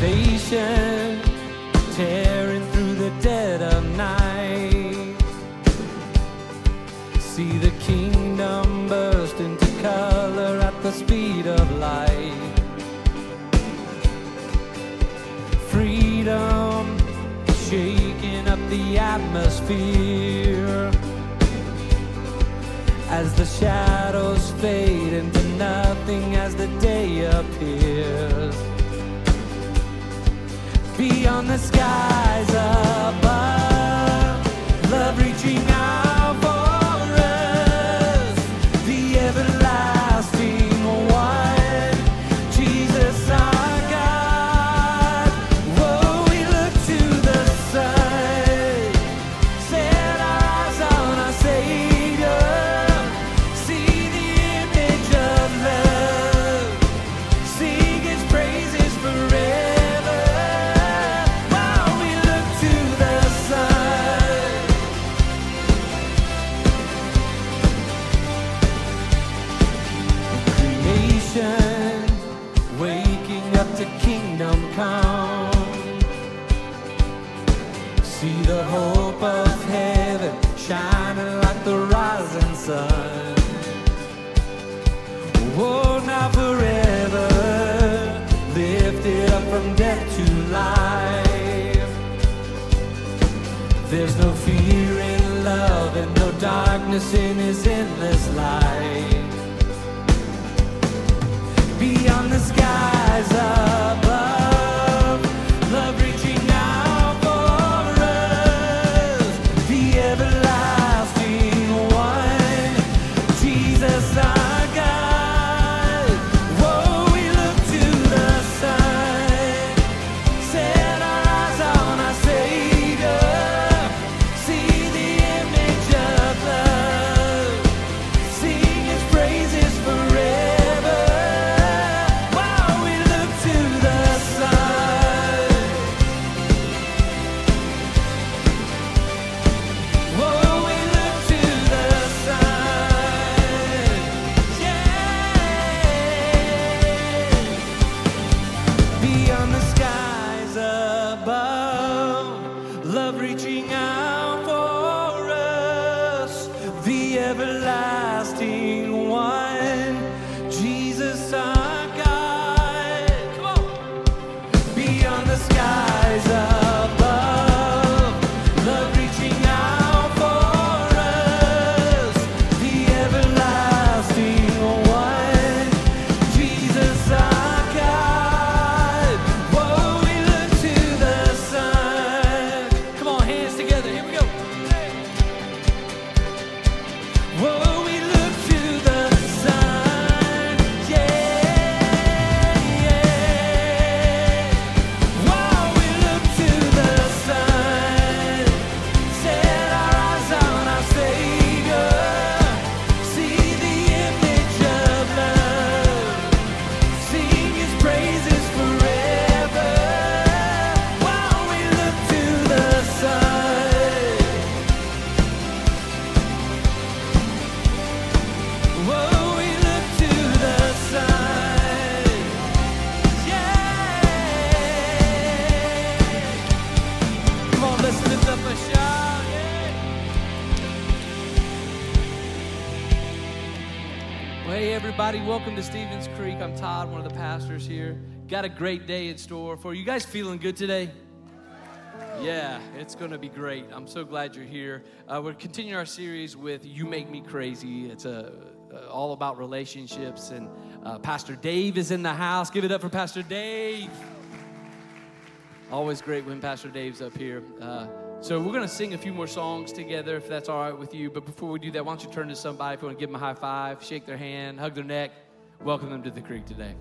Salvation tearing through the dead of night. See the kingdom burst into color at the speed of light. Freedom shaking up the atmosphere as the shadows fade into nothing as the day appears. Beyond the skies above, darkness in his endless light. Beyond the skies Well, hey, everybody, welcome to Stevens Creek. I'm Todd, one of the pastors here. Got a great day in store for you. You guys feeling good today? Yeah, it's going to be great. I'm so glad you're here. Uh, we're continuing our series with "You Make Me Crazy." It's a, uh, all about relationships, and uh, Pastor Dave is in the house. Give it up for Pastor Dave. Always great when Pastor Dave's up here. So we're going to sing a few more songs together, if that's all right with you. But before we do that, why don't you turn to somebody if you want to give them a high five, shake their hand, hug their neck, welcome them to the creek today.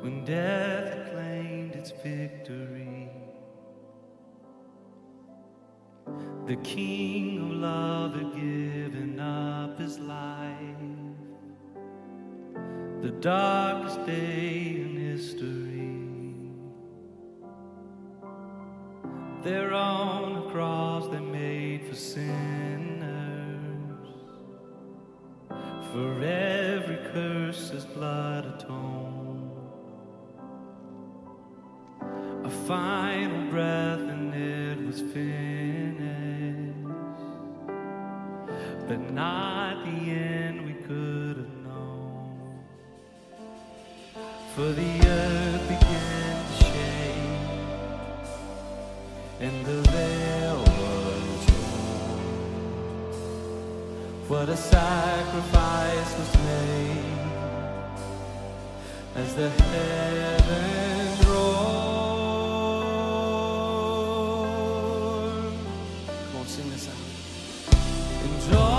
when death claimed its victory. The King of love had given up his life, the darkest day in history. There on a cross they made for sinners, for every curse his blood atoned. a final breath and it was finished. But not the end we could have known. For the earth began to shake, and the veil was torn. What a sacrifice was made as the heavens. sing this out. Enjoy.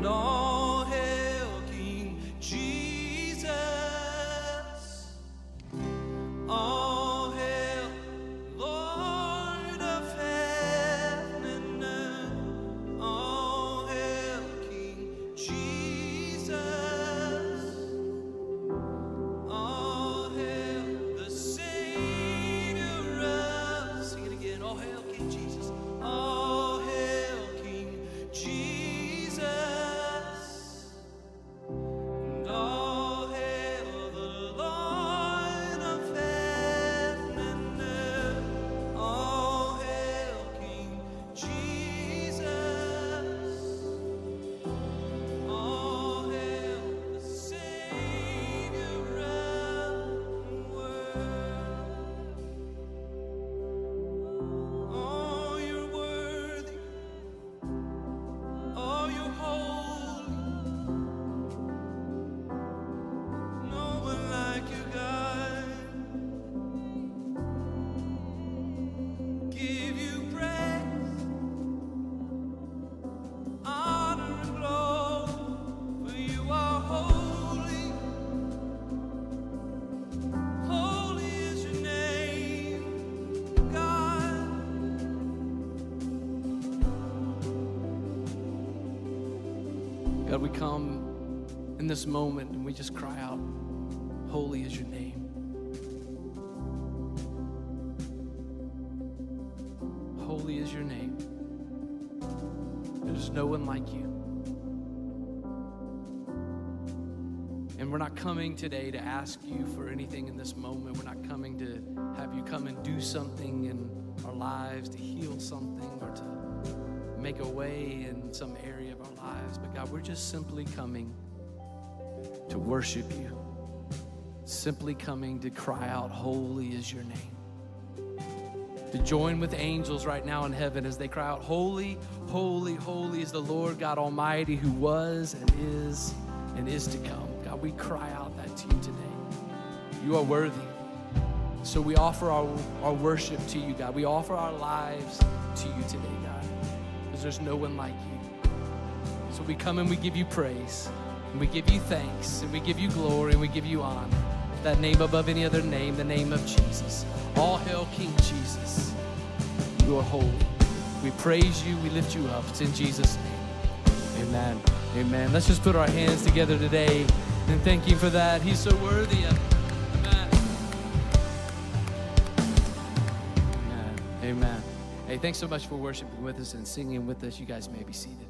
know. This moment and we just cry out, Holy is your name. Holy is your name. There's no one like you. And we're not coming today to ask you for anything in this moment. We're not coming to have you come and do something in our lives, to heal something, or to make a way in some area of our lives. But God, we're just simply coming to worship you, simply coming to cry out, Holy is your name to join with angels right now in heaven as they cry out, Holy, holy, holy is the Lord God Almighty who was and is and is to come. God, we cry out that to you today. You are worthy. So we offer our, our worship to you, God. We offer our lives to you today, God, because there's no one like you. So we come and we give you praise, and we give you thanks, and we give you glory, and we give you honor. That name above any other name, the name of Jesus. All hail King Jesus. You are holy. We praise you, we lift you up. It's in Jesus' name. Amen. Amen. Let's just put our hands together today and thank you for that. He's so worthy of it. Amen. Amen. Amen. Hey, thanks so much for worshiping with us and singing with us. You guys may be seated.